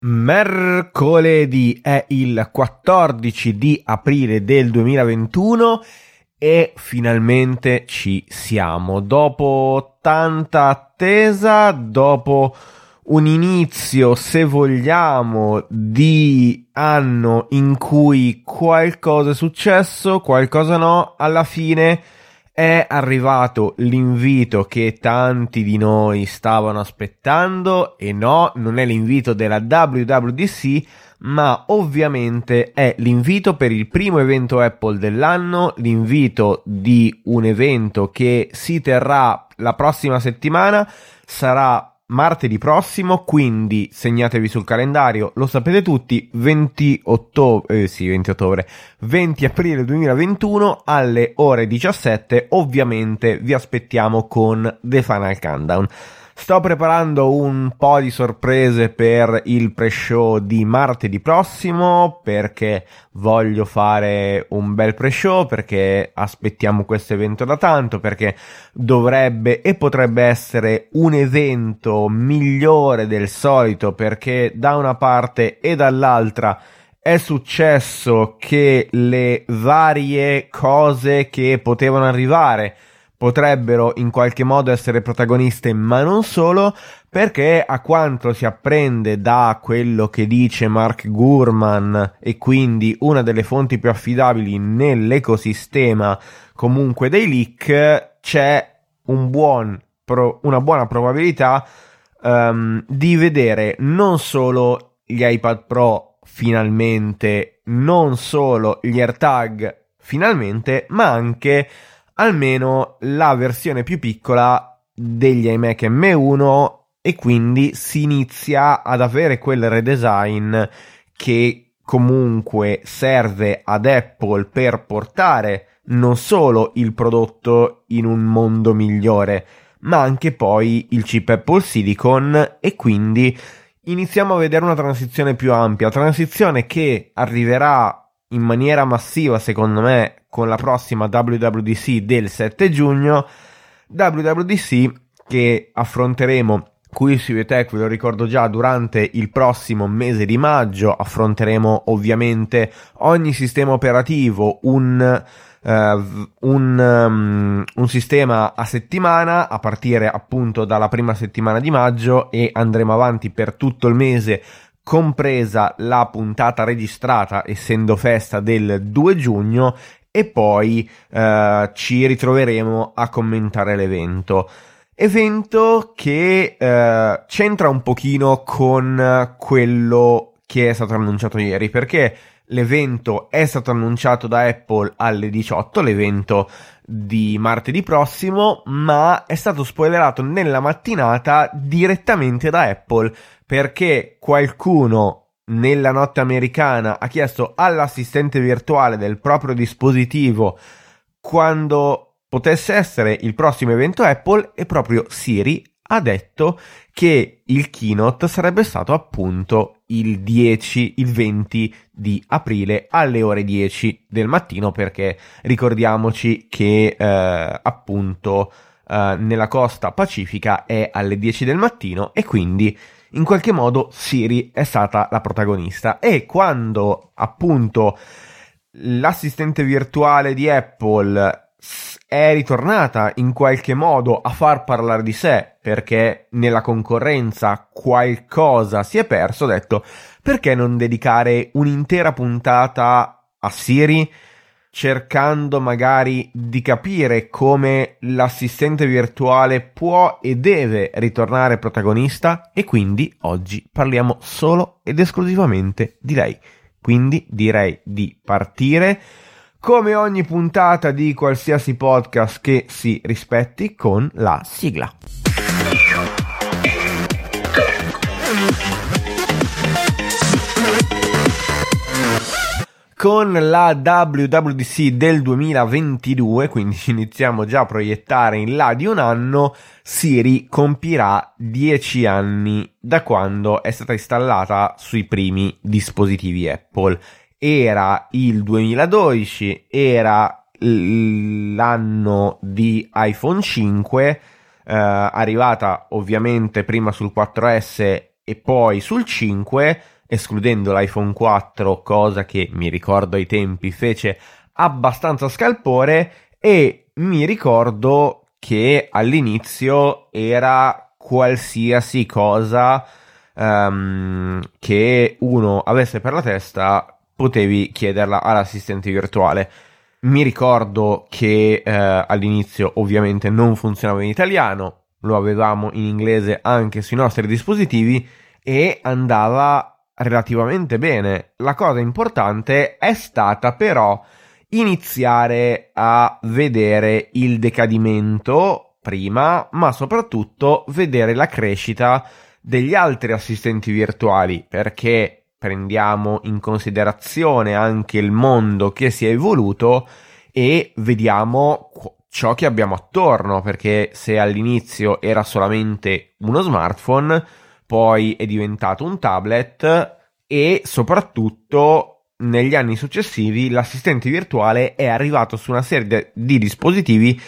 Mercoledì è il 14 di aprile del 2021 e finalmente ci siamo. Dopo tanta attesa, dopo un inizio, se vogliamo, di anno in cui qualcosa è successo, qualcosa no, alla fine è arrivato l'invito che tanti di noi stavano aspettando e no, non è l'invito della WWDC, ma ovviamente è l'invito per il primo evento Apple dell'anno, l'invito di un evento che si terrà la prossima settimana, sarà martedì prossimo, quindi segnatevi sul calendario, lo sapete tutti, 20 ottobre, eh, sì, 20 ottobre, 20 aprile 2021 alle ore 17, ovviamente vi aspettiamo con The Final Countdown. Sto preparando un po' di sorprese per il pre-show di martedì prossimo perché voglio fare un bel pre-show perché aspettiamo questo evento da tanto perché dovrebbe e potrebbe essere un evento migliore del solito perché da una parte e dall'altra è successo che le varie cose che potevano arrivare potrebbero in qualche modo essere protagoniste, ma non solo, perché a quanto si apprende da quello che dice Mark Gurman e quindi una delle fonti più affidabili nell'ecosistema comunque dei leak, c'è un buon una buona probabilità um, di vedere non solo gli iPad Pro finalmente, non solo gli AirTag finalmente, ma anche almeno la versione più piccola degli iMac M1 e quindi si inizia ad avere quel redesign che comunque serve ad Apple per portare non solo il prodotto in un mondo migliore, ma anche poi il chip Apple Silicon e quindi iniziamo a vedere una transizione più ampia, transizione che arriverà in maniera massiva secondo me con la prossima WWDC del 7 giugno, WWDC che affronteremo qui su Tech, ve lo ricordo già, durante il prossimo mese di maggio. Affronteremo ovviamente ogni sistema operativo, un, uh, un, um, un, sistema a settimana a partire appunto dalla prima settimana di maggio e andremo avanti per tutto il mese compresa la puntata registrata essendo festa del 2 giugno e poi eh, ci ritroveremo a commentare l'evento. Evento che eh, c'entra un pochino con quello che è stato annunciato ieri, perché l'evento è stato annunciato da Apple alle 18, l'evento di martedì prossimo, ma è stato spoilerato nella mattinata direttamente da Apple, perché qualcuno nella notte americana ha chiesto all'assistente virtuale del proprio dispositivo quando potesse essere il prossimo evento Apple e proprio Siri ha detto che il keynote sarebbe stato appunto il 10, il 20 di aprile alle ore 10 del mattino perché ricordiamoci che eh, appunto eh, nella costa pacifica è alle 10 del mattino e quindi in qualche modo Siri è stata la protagonista. E quando appunto l'assistente virtuale di Apple è ritornata in qualche modo a far parlare di sé perché nella concorrenza qualcosa si è perso, ho detto perché non dedicare un'intera puntata a Siri cercando magari di capire come l'assistente virtuale può e deve ritornare protagonista e quindi oggi parliamo solo ed esclusivamente di lei. Quindi direi di partire come ogni puntata di qualsiasi podcast che si rispetti con la sigla. Con la WWDC del 2022, quindi iniziamo già a proiettare in là di un anno, Siri compirà 10 anni da quando è stata installata sui primi dispositivi Apple. Era il 2012, era l'anno di iPhone 5, eh, arrivata ovviamente prima sul 4S e poi sul 5 escludendo l'iPhone 4, cosa che mi ricordo ai tempi fece abbastanza scalpore e mi ricordo che all'inizio era qualsiasi cosa um, che uno avesse per la testa potevi chiederla all'assistente virtuale. Mi ricordo che eh, all'inizio ovviamente non funzionava in italiano, lo avevamo in inglese anche sui nostri dispositivi e andava relativamente bene. La cosa importante è stata però iniziare a vedere il decadimento prima, ma soprattutto vedere la crescita degli altri assistenti virtuali, perché prendiamo in considerazione anche il mondo che si è evoluto e vediamo ciò che abbiamo attorno, perché se all'inizio era solamente uno smartphone, poi è diventato un tablet e soprattutto negli anni successivi l'assistente virtuale è arrivato su una serie di dispositivi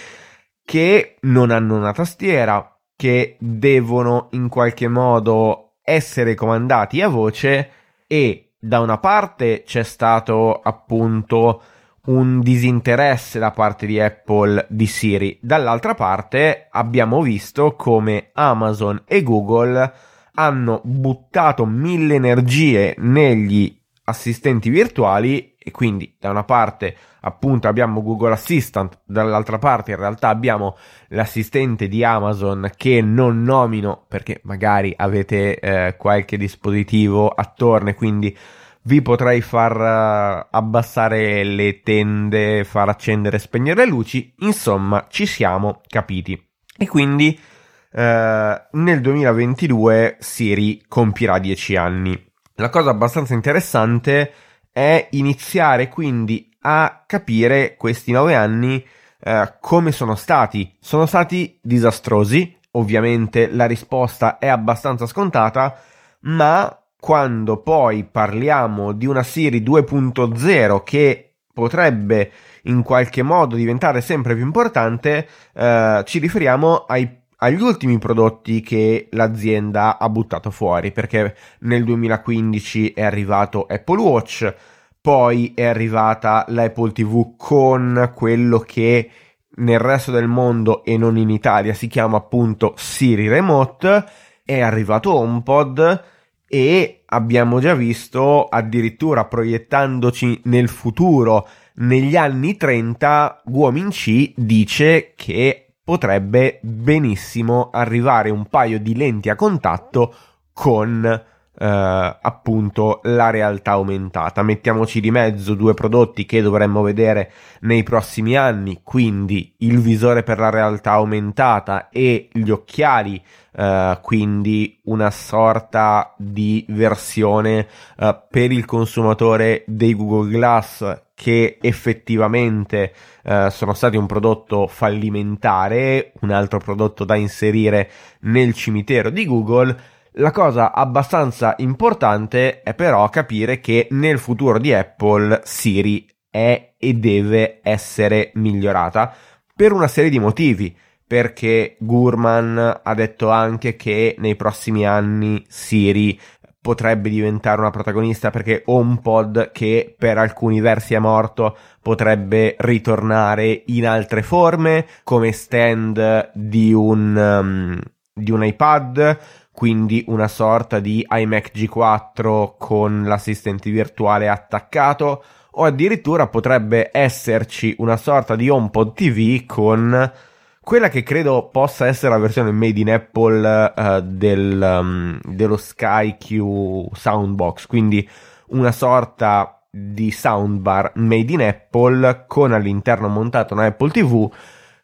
che non hanno una tastiera, che devono in qualche modo essere comandati a voce e da una parte c'è stato appunto un disinteresse da parte di Apple di Siri, dall'altra parte abbiamo visto come Amazon e Google hanno buttato mille energie negli assistenti virtuali e quindi da una parte appunto abbiamo Google Assistant, dall'altra parte in realtà abbiamo l'assistente di Amazon che non nomino perché magari avete eh, qualche dispositivo attorno e quindi vi potrei far uh, abbassare le tende, far accendere e spegnere le luci, insomma ci siamo capiti. E quindi eh, nel 2022 Siri compirà 10 anni. La cosa abbastanza interessante è iniziare quindi a capire questi 9 anni eh, come sono stati. Sono stati disastrosi, ovviamente la risposta è abbastanza scontata, ma quando poi parliamo di una Siri 2.0 che potrebbe in qualche modo diventare sempre più importante, eh, ci riferiamo ai agli ultimi prodotti che l'azienda ha buttato fuori, perché nel 2015 è arrivato Apple Watch, poi è arrivata l'Apple TV con quello che nel resto del mondo e non in Italia si chiama appunto Siri Remote, è arrivato HomePod e abbiamo già visto addirittura proiettandoci nel futuro negli anni 30 Guominci dice che potrebbe benissimo arrivare un paio di lenti a contatto con eh, appunto la realtà aumentata. Mettiamoci di mezzo due prodotti che dovremmo vedere nei prossimi anni, quindi il visore per la realtà aumentata e gli occhiali, eh, quindi una sorta di versione eh, per il consumatore dei Google Glass che effettivamente eh, sono stati un prodotto fallimentare, un altro prodotto da inserire nel cimitero di Google. La cosa abbastanza importante è però capire che nel futuro di Apple Siri è e deve essere migliorata per una serie di motivi perché Gurman ha detto anche che nei prossimi anni Siri potrebbe diventare una protagonista perché HomePod che per alcuni versi è morto potrebbe ritornare in altre forme come stand di un, um, di un iPad quindi una sorta di iMac G4 con l'assistente virtuale attaccato o addirittura potrebbe esserci una sorta di HomePod TV con quella che credo possa essere la versione made in Apple uh, del, um, dello SkyQ Soundbox, quindi una sorta di soundbar made in Apple con all'interno montato una Apple TV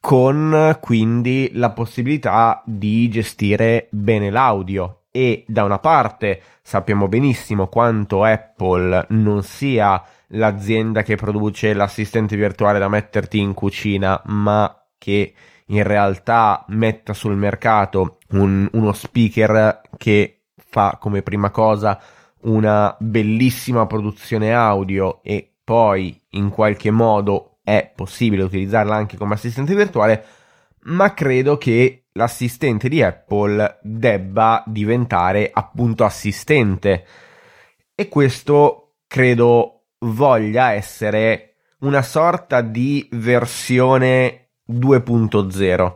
con quindi la possibilità di gestire bene l'audio. E da una parte sappiamo benissimo quanto Apple non sia l'azienda che produce l'assistente virtuale da metterti in cucina ma che in realtà metta sul mercato un, uno speaker che fa come prima cosa una bellissima produzione audio e poi in qualche modo è possibile utilizzarla anche come assistente virtuale, ma credo che l'assistente di Apple debba diventare appunto assistente. E questo credo voglia essere una sorta di versione 2.0.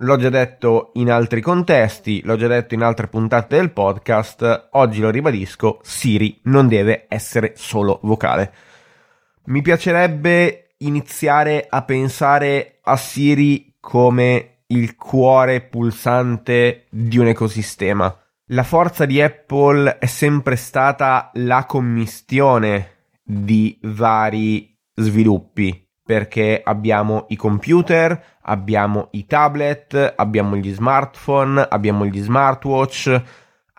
L'ho già detto in altri contesti, l'ho già detto in altre puntate del podcast, oggi lo ribadisco, Siri non deve essere solo vocale. Mi piacerebbe iniziare a pensare a Siri come il cuore pulsante di un ecosistema. La forza di Apple è sempre stata la commistione di vari sviluppi perché abbiamo i computer, abbiamo i tablet, abbiamo gli smartphone, abbiamo gli smartwatch,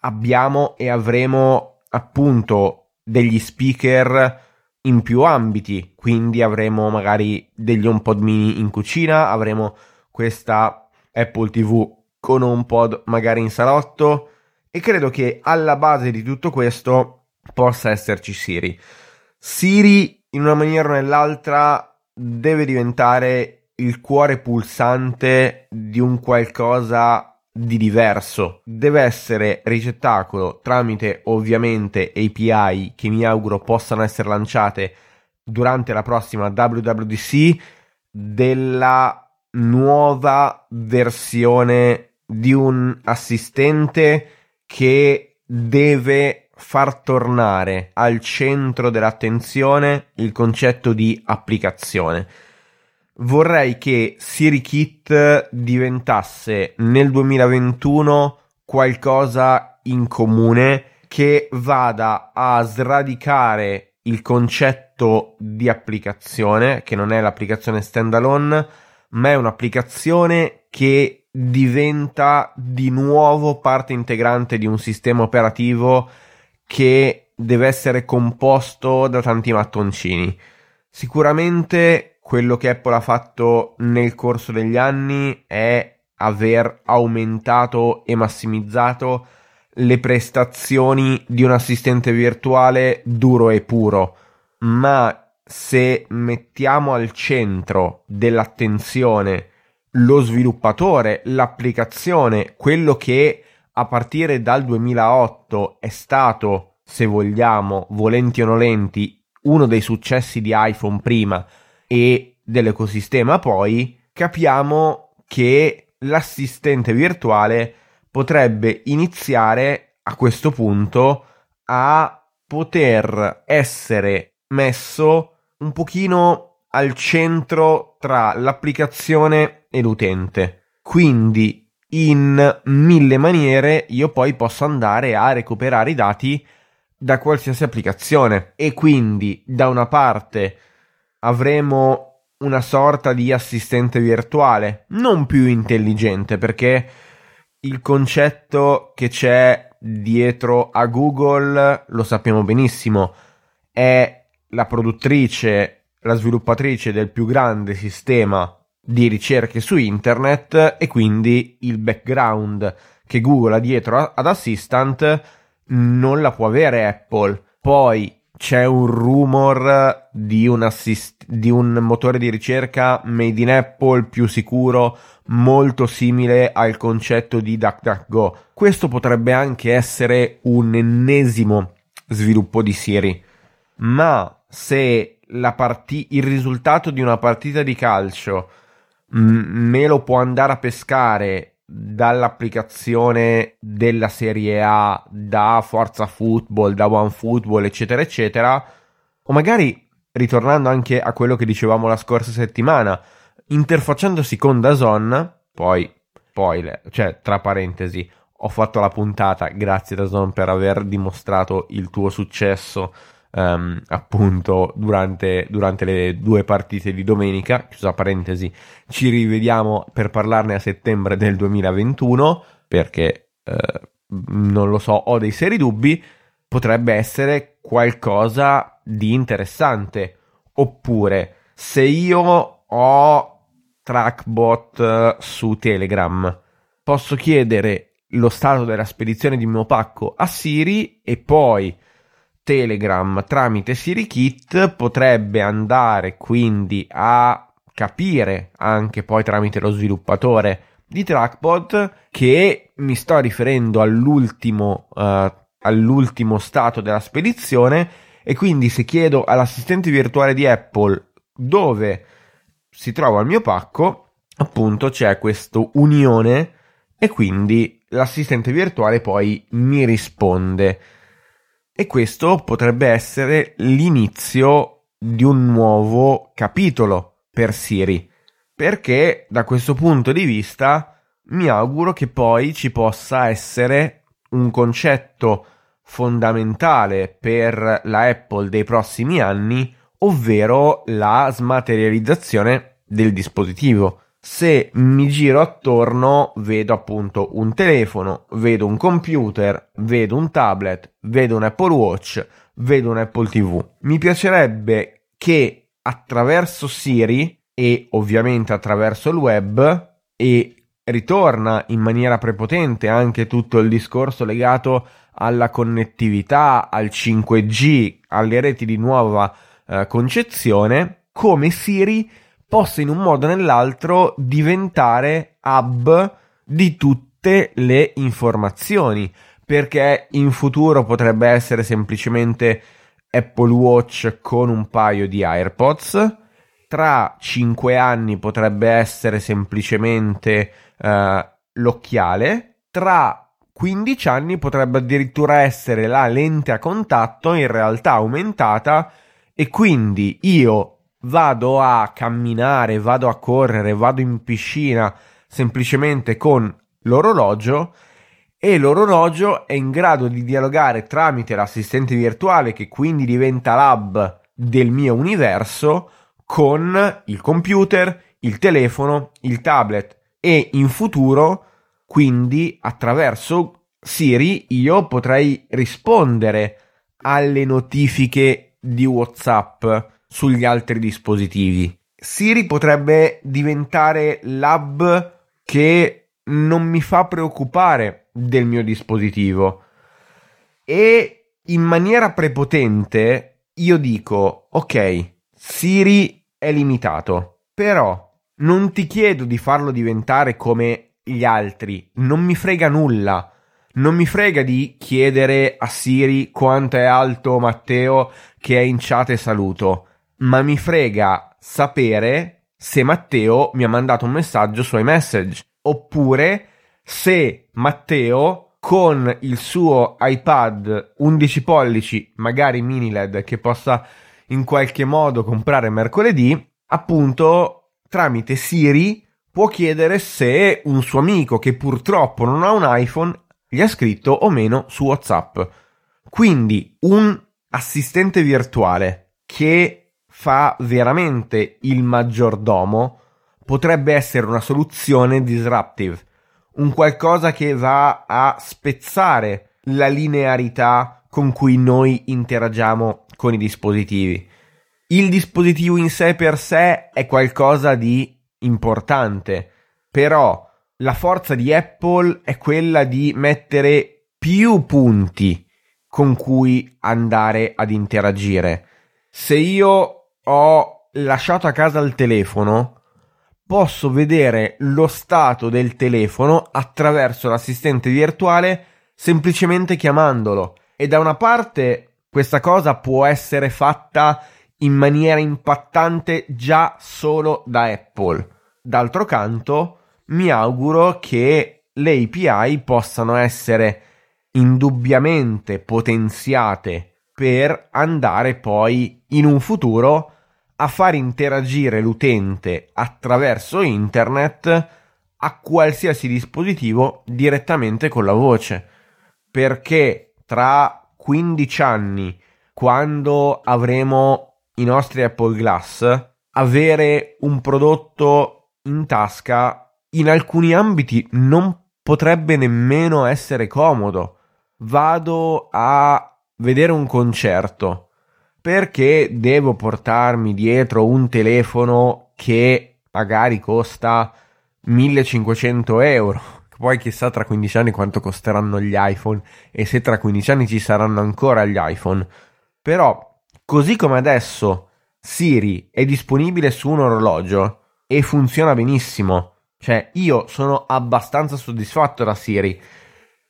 abbiamo e avremo appunto degli speaker in più ambiti, quindi avremo magari degli HomePod mini in cucina, avremo questa Apple TV con HomePod magari in salotto e credo che alla base di tutto questo possa esserci Siri. Siri in una maniera o nell'altra deve diventare il cuore pulsante di un qualcosa di diverso. Deve essere ricettacolo tramite ovviamente API che mi auguro possano essere lanciate durante la prossima WWDC della nuova versione di un assistente che deve far tornare al centro dell'attenzione il concetto di applicazione. Vorrei che SiriKit diventasse nel 2021 qualcosa in comune che vada a sradicare il concetto di applicazione, che non è l'applicazione standalone, ma è un'applicazione che diventa di nuovo parte integrante di un sistema operativo che deve essere composto da tanti mattoncini. Sicuramente quello che Apple ha fatto nel corso degli anni è aver aumentato e massimizzato le prestazioni di un assistente virtuale duro e puro, ma se mettiamo al centro dell'attenzione lo sviluppatore, l'applicazione, quello che a partire dal 2008 è stato, se vogliamo, volenti o nolenti, uno dei successi di iPhone prima e dell'ecosistema poi, capiamo che l'assistente virtuale potrebbe iniziare a questo punto a poter essere messo un pochino al centro tra l'applicazione e l'utente. Quindi in mille maniere io poi posso andare a recuperare i dati da qualsiasi applicazione. E quindi da una parte avremo una sorta di assistente virtuale non più intelligente perché il concetto che c'è dietro a Google lo sappiamo benissimo è la produttrice la sviluppatrice del più grande sistema di ricerche su internet e quindi il background che Google ha dietro ad Assistant non la può avere Apple. Poi c'è un rumor di un, assist- di un motore di ricerca made in Apple più sicuro, molto simile al concetto di DuckDuckGo. Questo potrebbe anche essere un ennesimo sviluppo di Siri, ma se parti- il risultato di una partita di calcio me lo può andare a pescare dall'applicazione della Serie A, da Forza Football, da One Football, eccetera, eccetera, o magari ritornando anche a quello che dicevamo la scorsa settimana, interfacciandosi con Dazon, poi, poi, cioè, tra parentesi, ho fatto la puntata, grazie Dazon per aver dimostrato il tuo successo um, appunto durante, durante, le due partite di domenica, chiusa parentesi, ci rivediamo per parlarne a settembre del 2021 perché eh, non lo so, ho dei seri dubbi, potrebbe essere qualcosa di interessante. Oppure se io ho Trackbot eh, su Telegram, posso chiedere lo stato della spedizione di mio pacco a Siri e poi Telegram tramite SiriKit potrebbe andare quindi a capire anche poi tramite lo sviluppatore di Trackpod che mi sto riferendo all'ultimo, uh, all'ultimo stato della spedizione e quindi se chiedo all'assistente virtuale di Apple dove si trova il mio pacco, appunto c'è questa unione e quindi l'assistente virtuale poi mi risponde. E questo potrebbe essere l'inizio di un nuovo capitolo per Siri, perché da questo punto di vista mi auguro che poi ci possa essere un concetto fondamentale per la Apple dei prossimi anni, ovvero la smaterializzazione del dispositivo se mi giro attorno vedo appunto un telefono, vedo un computer, vedo un tablet, vedo un Apple Watch, vedo un Apple TV. Mi piacerebbe che attraverso Siri e ovviamente attraverso il web e ritorna in maniera prepotente anche tutto il discorso legato alla connettività, al 5G, alle reti di nuova eh, concezione, come Siri possa in un modo o nell'altro diventare hub di tutte le informazioni, perché in futuro potrebbe essere semplicemente Apple Watch con un paio di AirPods, tra 5 anni potrebbe essere semplicemente uh, l'occhiale, tra 15 anni potrebbe addirittura essere la lente a contatto in realtà aumentata e quindi io vado a camminare, vado a correre, vado in piscina semplicemente con l'orologio e l'orologio è in grado di dialogare tramite l'assistente virtuale che quindi diventa l'hub del mio universo con il computer, il telefono, il tablet e in futuro quindi attraverso Siri io potrei rispondere alle notifiche di WhatsApp sugli altri dispositivi. Siri potrebbe diventare l'hub che non mi fa preoccupare del mio dispositivo. E in maniera prepotente io dico ok Siri è limitato però non ti chiedo di farlo diventare come gli altri. Non mi frega nulla. Non mi frega di chiedere a Siri quanto è alto Matteo che è in chat e saluto ma mi frega sapere se Matteo mi ha mandato un messaggio su iMessage oppure se Matteo con il suo iPad 11 pollici, magari mini LED che possa in qualche modo comprare mercoledì, appunto tramite Siri può chiedere se un suo amico che purtroppo non ha un iPhone gli ha scritto o meno su WhatsApp. Quindi un assistente virtuale che fa veramente il maggiordomo, potrebbe essere una soluzione disruptive, un qualcosa che va a spezzare la linearità con cui noi interagiamo con i dispositivi. Il dispositivo in sé per sé è qualcosa di importante, però la forza di Apple è quella di mettere più punti con cui andare ad interagire. Se io ho lasciato a casa il telefono, posso vedere lo stato del telefono attraverso l'assistente virtuale semplicemente chiamandolo. E da una parte questa cosa può essere fatta in maniera impattante già solo da Apple. D'altro canto, mi auguro che le API possano essere indubbiamente potenziate per andare poi in un futuro a far interagire l'utente attraverso internet a qualsiasi dispositivo direttamente con la voce. Perché tra 15 anni, quando avremo i nostri Apple Glass, avere un prodotto in tasca in alcuni ambiti non potrebbe nemmeno essere comodo. Vado a vedere un concerto perché devo portarmi dietro un telefono che magari costa 1500 euro. Poi chissà tra 15 anni quanto costeranno gli iPhone e se tra 15 anni ci saranno ancora gli iPhone. Però, così come adesso Siri è disponibile su un orologio e funziona benissimo cioè, io sono abbastanza soddisfatto da Siri.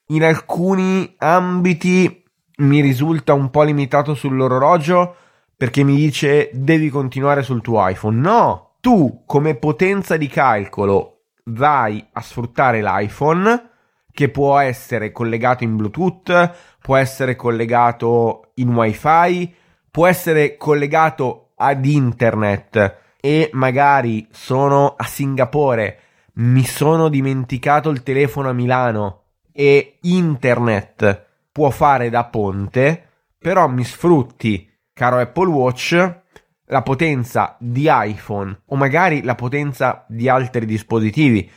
In alcuni ambiti mi risulta un po' limitato sull'orologio perché mi dice devi continuare sul tuo iPhone. No, tu come potenza di calcolo vai a sfruttare l'iPhone che può essere collegato in Bluetooth, può essere collegato in WiFi, può essere collegato ad internet e magari sono a Singapore mi sono dimenticato il telefono a Milano e internet può fare da ponte, però mi sfrutti, caro Apple Watch, la potenza di iPhone o magari la potenza di altri dispositivi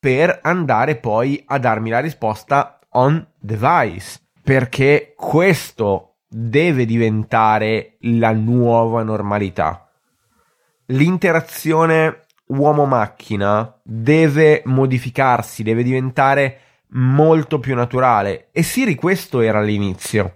per andare poi a darmi la risposta on device, perché questo deve diventare la nuova normalità. L'interazione uomo-macchina deve modificarsi, deve diventare molto più naturale. E Siri questo era l'inizio.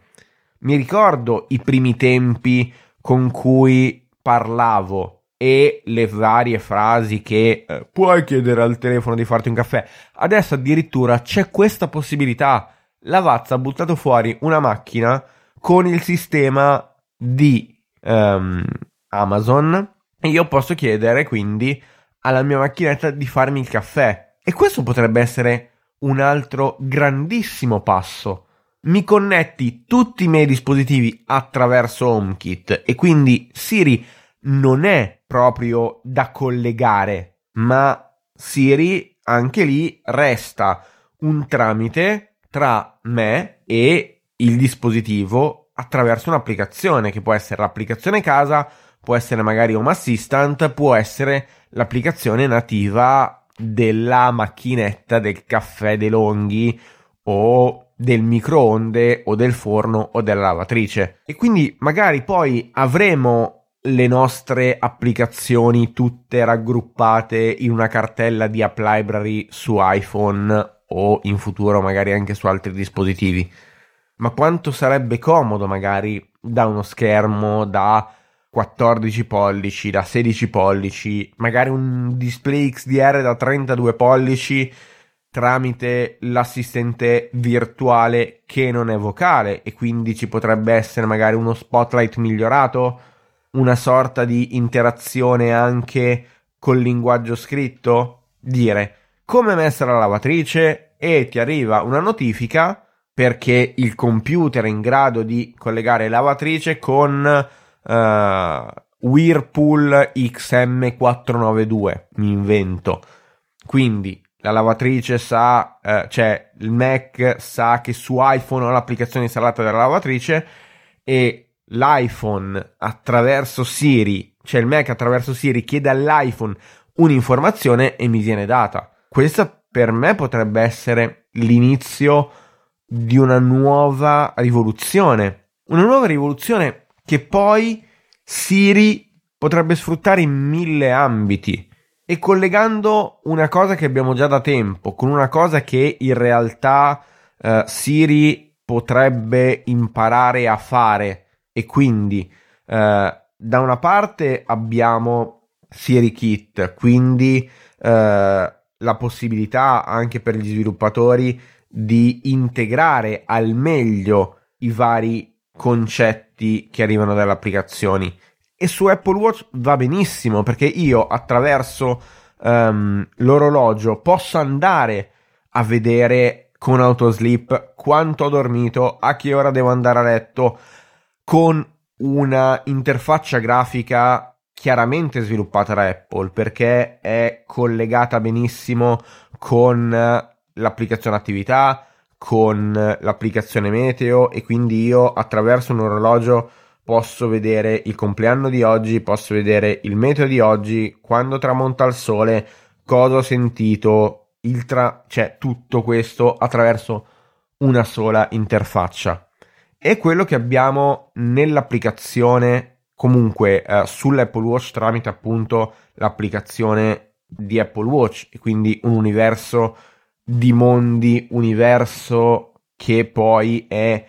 Mi ricordo i primi tempi con cui parlavo e le varie frasi che eh, puoi chiedere al telefono di farti un caffè. Adesso addirittura c'è questa possibilità. La Vazza ha buttato fuori una macchina con il sistema di um, Amazon e io posso chiedere quindi alla mia macchinetta di farmi il caffè. E questo potrebbe essere un altro grandissimo passo. Mi connetti tutti i miei dispositivi attraverso HomeKit e quindi Siri non è proprio da collegare, ma Siri anche lì resta un tramite tra me e il dispositivo attraverso un'applicazione che può essere l'applicazione casa, può essere magari Home Assistant, può essere l'applicazione nativa della macchinetta del caffè dei longhi o del microonde o del forno o della lavatrice. E quindi magari poi avremo le nostre applicazioni tutte raggruppate in una cartella di app library su iPhone o in futuro magari anche su altri dispositivi. Ma quanto sarebbe comodo magari da uno schermo da 14 pollici, da 16 pollici, magari un display XDR da 32 pollici tramite l'assistente virtuale che non è vocale e quindi ci potrebbe essere magari uno spotlight migliorato, una sorta di interazione anche col linguaggio scritto, dire come messa la lavatrice? E ti arriva una notifica perché il computer è in grado di collegare lavatrice con uh, Whirlpool XM492, mi invento. Quindi la lavatrice sa, uh, cioè il Mac sa che su iPhone ho l'applicazione installata della lavatrice e l'iPhone attraverso Siri, cioè il Mac attraverso Siri chiede all'iPhone un'informazione e mi viene data. Questa per me potrebbe essere l'inizio di una nuova rivoluzione. Una nuova rivoluzione che poi Siri potrebbe sfruttare in mille ambiti. E collegando una cosa che abbiamo già da tempo con una cosa che in realtà uh, Siri potrebbe imparare a fare e quindi eh, da una parte abbiamo Siri Kit, quindi eh, la possibilità anche per gli sviluppatori di integrare al meglio i vari concetti che arrivano dalle applicazioni. E su Apple Watch va benissimo perché io attraverso um, l'orologio posso andare a vedere con autosleep quanto ho dormito, a che ora devo andare a letto, con una interfaccia grafica chiaramente sviluppata da Apple perché è collegata benissimo con l'applicazione attività, con l'applicazione meteo e quindi io attraverso un orologio posso vedere il compleanno di oggi, posso vedere il meteo di oggi, quando tramonta il sole, cosa ho sentito, il tra... cioè tutto questo attraverso una sola interfaccia. E quello che abbiamo nell'applicazione comunque eh, sull'Apple Watch tramite appunto l'applicazione di Apple Watch e quindi un universo di mondi, universo che poi è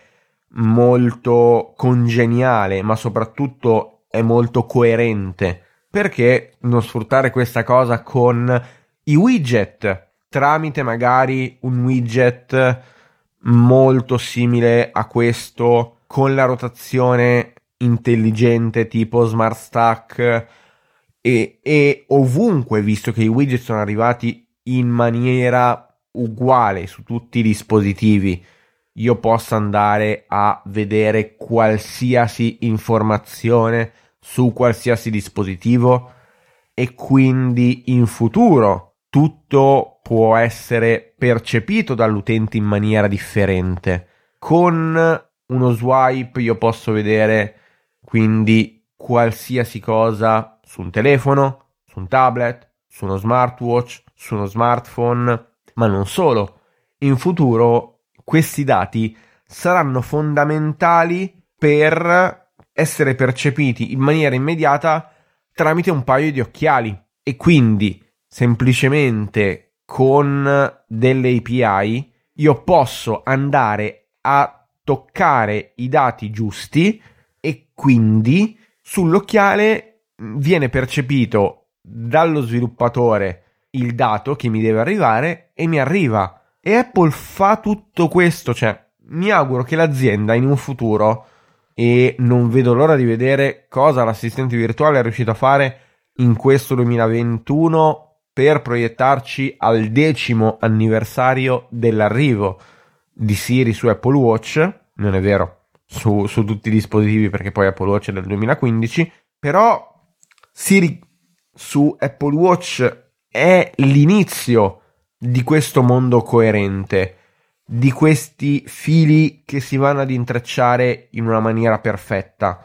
molto congeniale, ma soprattutto è molto coerente. Perché non sfruttare questa cosa con i widget tramite magari un widget molto simile a questo con la rotazione intelligente tipo Smart Stack e, e ovunque visto che i widget sono arrivati in maniera uguale su tutti i dispositivi io possa andare a vedere qualsiasi informazione su qualsiasi dispositivo e quindi in futuro tutto può essere percepito dall'utente in maniera differente. Con uno swipe io posso vedere quindi qualsiasi cosa su un telefono, su un tablet, su uno smartwatch, su uno smartphone, ma non solo. In futuro questi dati saranno fondamentali per essere percepiti in maniera immediata tramite un paio di occhiali e quindi semplicemente con delle API io posso andare a toccare i dati giusti e quindi sull'occhiale viene percepito dallo sviluppatore il dato che mi deve arrivare e mi arriva. E Apple fa tutto questo, cioè mi auguro che l'azienda in un futuro e non vedo l'ora di vedere cosa l'assistente virtuale è riuscito a fare in questo 2021 per proiettarci al decimo anniversario dell'arrivo di Siri su Apple Watch. Non è vero, su, su tutti i dispositivi perché poi Apple Watch è del 2015, però Siri su Apple Watch è l'inizio di questo mondo coerente, di questi fili che si vanno ad intrecciare in una maniera perfetta.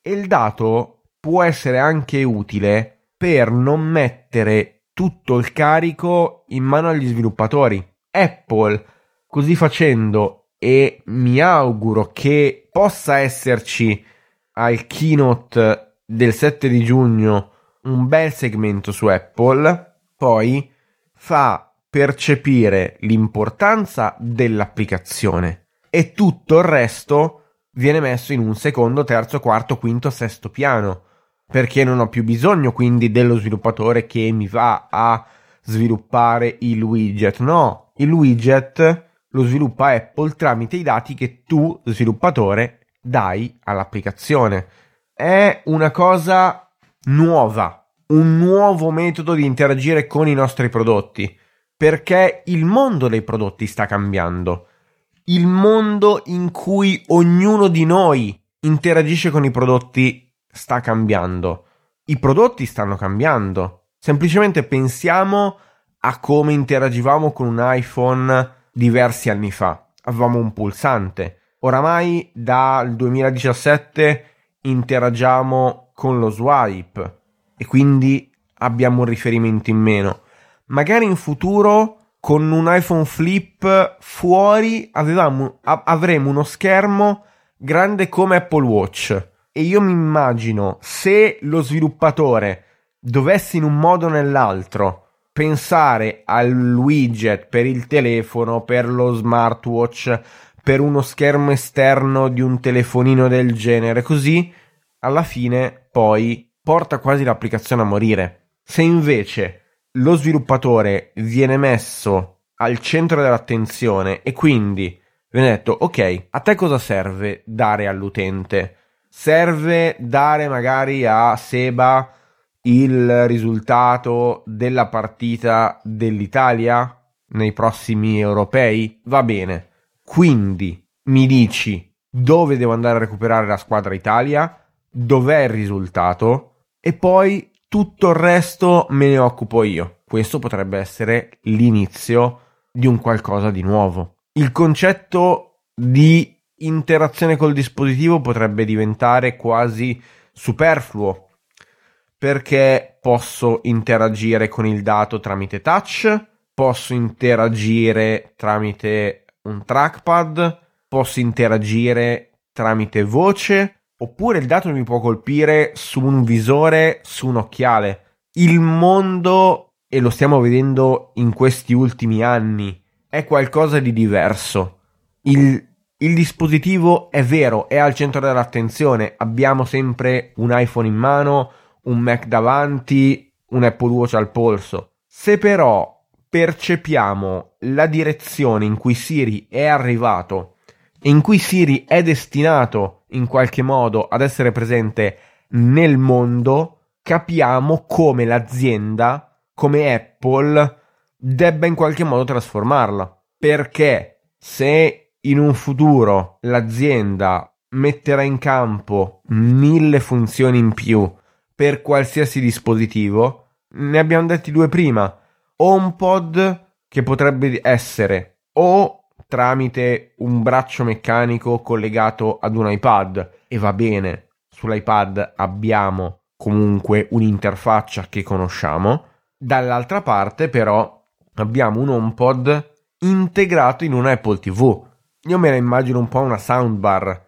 E il dato può essere anche utile per non mettere tutto il carico in mano agli sviluppatori. Apple, così facendo, e mi auguro che possa esserci al keynote del 7 di giugno un bel segmento su Apple, poi fa percepire l'importanza dell'applicazione e tutto il resto viene messo in un secondo, terzo, quarto, quinto, sesto piano, perché non ho più bisogno quindi dello sviluppatore che mi va a sviluppare il widget. No, il widget lo sviluppa Apple tramite i dati che tu, sviluppatore, dai all'applicazione. È una cosa nuova, un nuovo metodo di interagire con i nostri prodotti, perché il mondo dei prodotti sta cambiando. Il mondo in cui ognuno di noi interagisce con i prodotti sta cambiando. I prodotti stanno cambiando. Semplicemente pensiamo a come interagivamo con un iPhone diversi anni fa. Avevamo un pulsante. Oramai dal 2017 interagiamo con lo swipe e quindi abbiamo un riferimento in meno. Magari in futuro con un iPhone flip fuori avevamo, a- avremo uno schermo grande come Apple Watch e io mi immagino se lo sviluppatore dovesse in un modo o nell'altro pensare al widget per il telefono, per lo smartwatch, per uno schermo esterno di un telefonino del genere, così alla fine poi porta quasi l'applicazione a morire. Se invece lo sviluppatore viene messo al centro dell'attenzione e quindi viene detto ok, a te cosa serve dare all'utente? Serve dare magari a Seba il risultato della partita dell'Italia nei prossimi europei? Va bene. Quindi mi dici dove devo andare a recuperare la squadra Italia, dov'è il risultato e poi tutto il resto me ne occupo io. Questo potrebbe essere l'inizio di un qualcosa di nuovo. Il concetto di interazione col dispositivo potrebbe diventare quasi superfluo perché posso interagire con il dato tramite touch, posso interagire tramite un trackpad, posso interagire tramite voce, oppure il dato mi può colpire su un visore, su un occhiale. Il mondo, e lo stiamo vedendo in questi ultimi anni, è qualcosa di diverso. Il, il dispositivo è vero, è al centro dell'attenzione, abbiamo sempre un iPhone in mano, un Mac davanti, un Apple Watch al polso. Se però percepiamo la direzione in cui Siri è arrivato e in cui Siri è destinato in qualche modo ad essere presente nel mondo, capiamo come l'azienda, come Apple, debba in qualche modo trasformarla. Perché se in un futuro l'azienda metterà in campo mille funzioni in più per qualsiasi dispositivo, ne abbiamo detti due prima, HomePod che potrebbe essere o tramite un braccio meccanico collegato ad un iPad e va bene, sull'iPad abbiamo comunque un'interfaccia che conosciamo, dall'altra parte però abbiamo un HomePod integrato in un Apple TV. Io me la immagino un po' una soundbar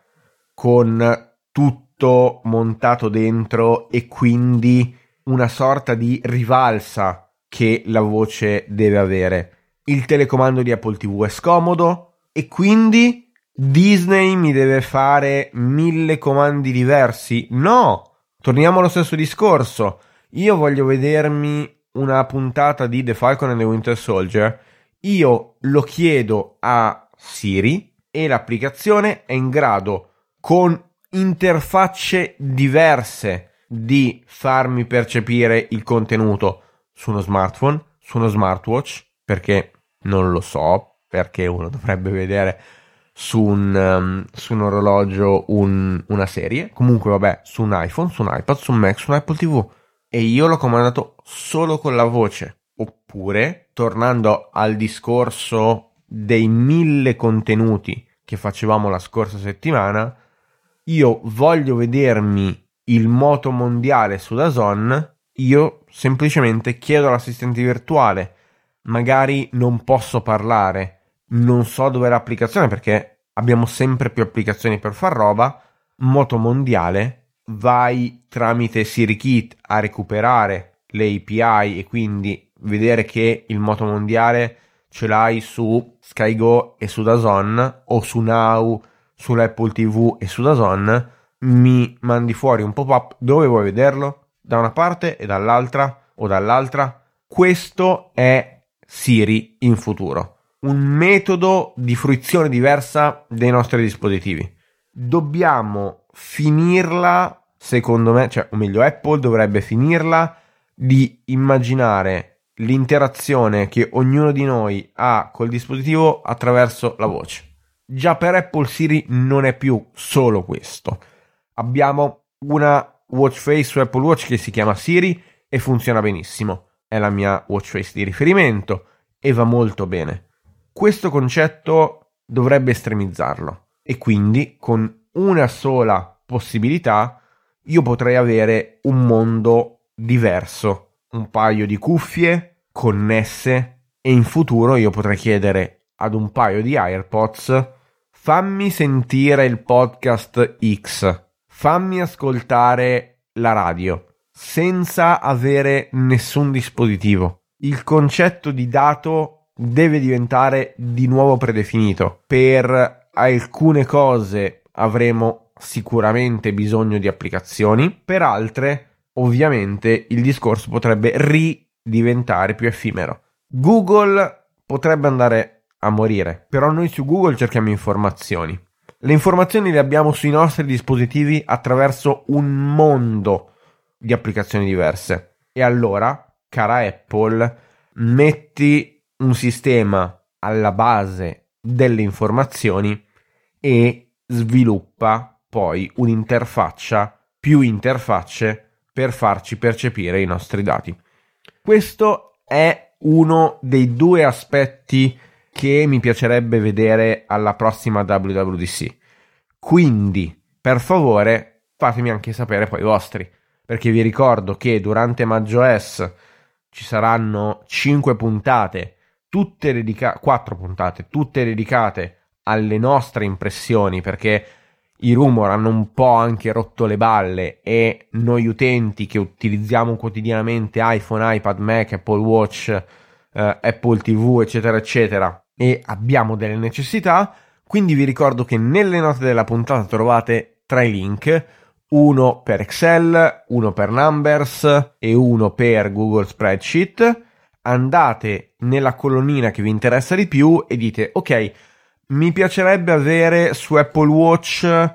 con tutto montato dentro e quindi una sorta di rivalsa che la voce deve avere. Il telecomando di Apple TV è scomodo e quindi Disney mi deve fare mille comandi diversi. No, torniamo allo stesso discorso. Io voglio vedermi una puntata di The Falcon and the Winter Soldier. Io lo chiedo a Siri e l'applicazione è in grado con interfacce diverse di farmi percepire il contenuto su uno smartphone, su uno smartwatch, perché non lo so, perché uno dovrebbe vedere su un, um, su un orologio un, una serie, comunque vabbè, su un iPhone, su un iPad, su un Mac, su un Apple TV. E io l'ho comandato solo con la voce. Oppure, tornando al discorso dei mille contenuti che facevamo la scorsa settimana, io voglio vedermi il moto mondiale su Dazon io semplicemente chiedo all'assistente virtuale, magari non posso parlare, non so dove è l'applicazione perché abbiamo sempre più applicazioni per far roba, moto mondiale, vai tramite SiriKit a recuperare le API e quindi vedere che il moto mondiale ce l'hai su SkyGo e su Dazon o su Now, sull'Apple TV e su Dazon, mi mandi fuori un pop-up dove vuoi vederlo? da una parte e dall'altra o dall'altra. Questo è Siri in futuro, un metodo di fruizione diversa dei nostri dispositivi. Dobbiamo finirla, secondo me, cioè, o meglio, Apple dovrebbe finirla di immaginare l'interazione che ognuno di noi ha col dispositivo attraverso la voce. Già per Apple Siri non è più solo questo. Abbiamo una watch face su Apple Watch che si chiama Siri e funziona benissimo. È la mia watch face di riferimento e va molto bene. Questo concetto dovrebbe estremizzarlo e quindi con una sola possibilità io potrei avere un mondo diverso, un paio di cuffie connesse e in futuro io potrei chiedere ad un paio di AirPods fammi sentire il podcast X fammi ascoltare la radio senza avere nessun dispositivo. Il concetto di dato deve diventare di nuovo predefinito per alcune cose avremo sicuramente bisogno di applicazioni, per altre ovviamente il discorso potrebbe ridiventare più effimero. Google potrebbe andare a morire, però noi su Google cerchiamo informazioni. Le informazioni le abbiamo sui nostri dispositivi attraverso un mondo di applicazioni diverse. E allora, cara Apple, metti un sistema alla base delle informazioni e sviluppa poi un'interfaccia, più interfacce per farci percepire i nostri dati. Questo è uno dei due aspetti che mi piacerebbe vedere alla prossima WWDC. Quindi, per favore, fatemi anche sapere poi i vostri, perché vi ricordo che durante Maggio S ci saranno 5 puntate, tutte dedicate, 4 puntate, tutte dedicate alle nostre impressioni, perché i rumor hanno un po' anche rotto le balle e noi utenti che utilizziamo quotidianamente iPhone, iPad, Mac, Apple Watch, eh, Apple TV, eccetera, eccetera, e abbiamo delle necessità, quindi vi ricordo che nelle note della puntata trovate tre link, uno per Excel, uno per Numbers e uno per Google Spreadsheet. Andate nella colonnina che vi interessa di più e dite ok, mi piacerebbe avere su Apple Watch eh,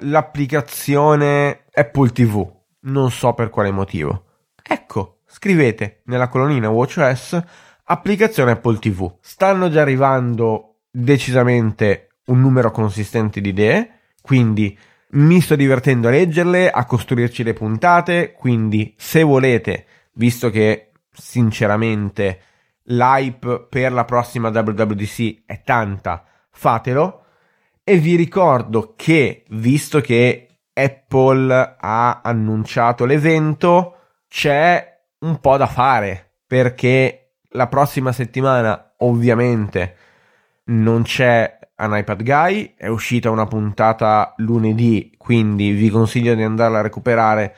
l'applicazione Apple TV. Non so per quale motivo. Ecco, scrivete nella colonnina WatchOS applicazione Apple TV. Stanno già arrivando decisamente un numero consistente di idee, quindi mi sto divertendo a leggerle, a costruirci le puntate, quindi se volete, visto che sinceramente l'hype per la prossima WWDC è tanta, fatelo. E vi ricordo che, visto che Apple ha annunciato l'evento, c'è un po' da fare, perché la prossima settimana ovviamente non c'è un iPad Guy, è uscita una puntata lunedì, quindi vi consiglio di andarla a recuperare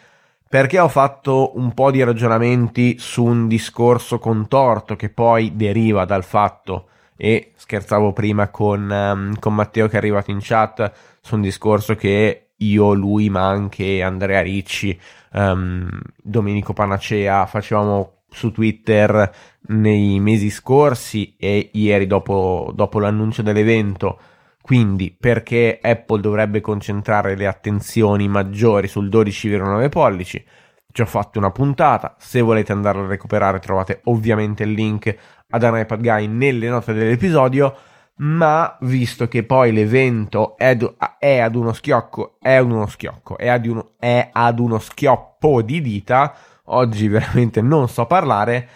perché ho fatto un po' di ragionamenti su un discorso contorto che poi deriva dal fatto e scherzavo prima con, um, con Matteo che è arrivato in chat su un discorso che io, lui, ma anche Andrea Ricci, um, Domenico Panacea facevamo su Twitter nei mesi scorsi e ieri dopo, dopo l'annuncio dell'evento. Quindi perché Apple dovrebbe concentrare le attenzioni maggiori sul 12,9 pollici? Ci ho fatto una puntata, se volete andarla a recuperare trovate ovviamente il link ad un iPad Guy nelle note dell'episodio, ma visto che poi l'evento è, è ad uno schiocco, è uno schiocco, è ad uno, è ad uno schioppo di dita, oggi veramente non so parlare,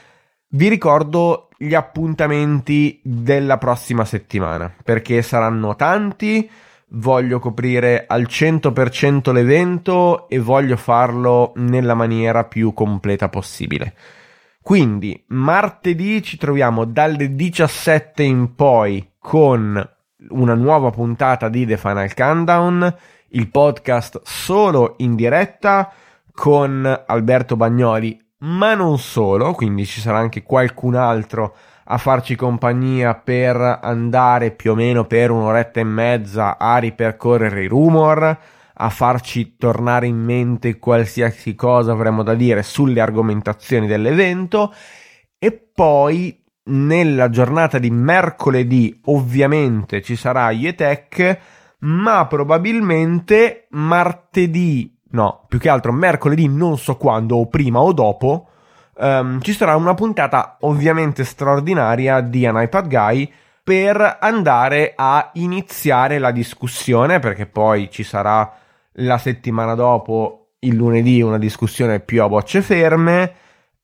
vi ricordo gli appuntamenti della prossima settimana, perché saranno tanti, voglio coprire al 100% l'evento e voglio farlo nella maniera più completa possibile. Quindi martedì ci troviamo dalle 17 in poi con una nuova puntata di The Final Countdown, il podcast solo in diretta con Alberto Bagnoli, ma non solo, quindi ci sarà anche qualcun altro a farci compagnia per andare più o meno per un'oretta e mezza a ripercorrere i rumor, a farci tornare in mente qualsiasi cosa avremmo da dire sulle argomentazioni dell'evento. E poi nella giornata di mercoledì ovviamente ci sarà Yetech ma probabilmente martedì no, più che altro mercoledì, non so quando, o prima o dopo, um, ci sarà una puntata ovviamente straordinaria di An iPad Guy per andare a iniziare la discussione, perché poi ci sarà la settimana dopo, il lunedì, una discussione più a bocce ferme.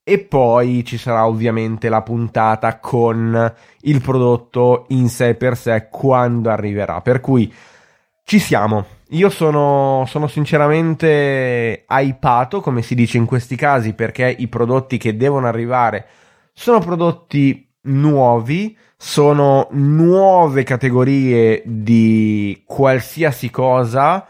E poi ci sarà ovviamente la puntata con il prodotto in sé per sé quando arriverà. Per cui ci siamo. Io sono, sono sinceramente hypato, come si dice in questi casi, perché i prodotti che devono arrivare sono prodotti nuovi, sono nuove categorie di qualsiasi cosa.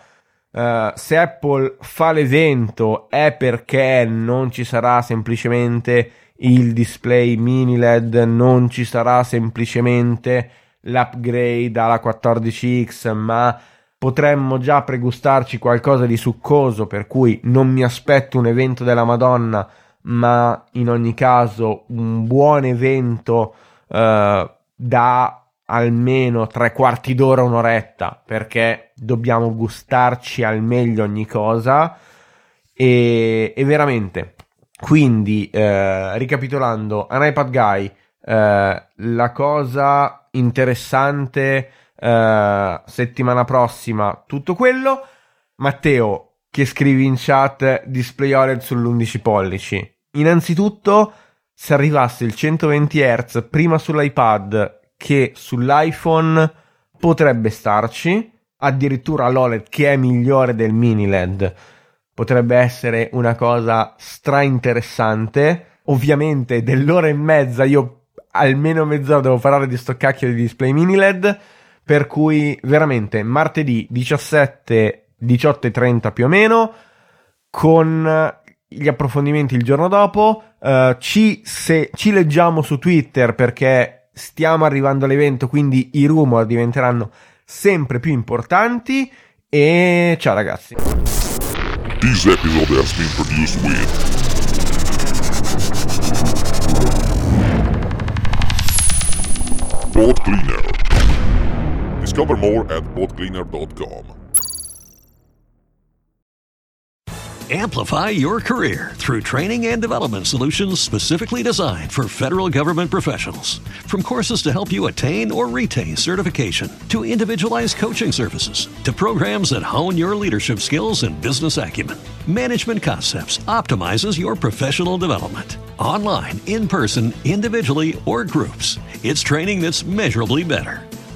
Uh, se Apple fa l'evento è perché non ci sarà semplicemente il display mini LED, non ci sarà semplicemente l'upgrade alla 14X, ma potremmo già pregustarci qualcosa di succoso, per cui non mi aspetto un evento della Madonna, ma in ogni caso un buon evento eh, da almeno tre quarti d'ora, un'oretta, perché dobbiamo gustarci al meglio ogni cosa. E, e veramente, quindi, eh, ricapitolando, un iPad Guy, eh, la cosa interessante eh, settimana prossima, tutto quello. Matteo, che scrivi in chat display OLED sull'11 pollici. Innanzitutto, se arrivasse il 120 Hz prima sull'iPad che sull'iPhone, potrebbe starci. Addirittura l'OLED che è migliore del mini LED potrebbe essere una cosa stra interessante. Ovviamente dell'ora e mezza io almeno mezz'ora devo parlare di sto cacchio di display mini LED per cui veramente martedì 17, 18 e 30 più o meno, con gli approfondimenti il giorno dopo. Uh, ci, se, ci leggiamo su Twitter perché stiamo arrivando all'evento, quindi i rumor diventeranno sempre più importanti. E ciao ragazzi. This episode has been produced with Boat Cleaner. Discover more at boatcleaner.com. Amplify your career through training and development solutions specifically designed for federal government professionals. From courses to help you attain or retain certification, to individualized coaching services, to programs that hone your leadership skills and business acumen, Management Concepts optimizes your professional development. Online, in person, individually, or groups, it's training that's measurably better.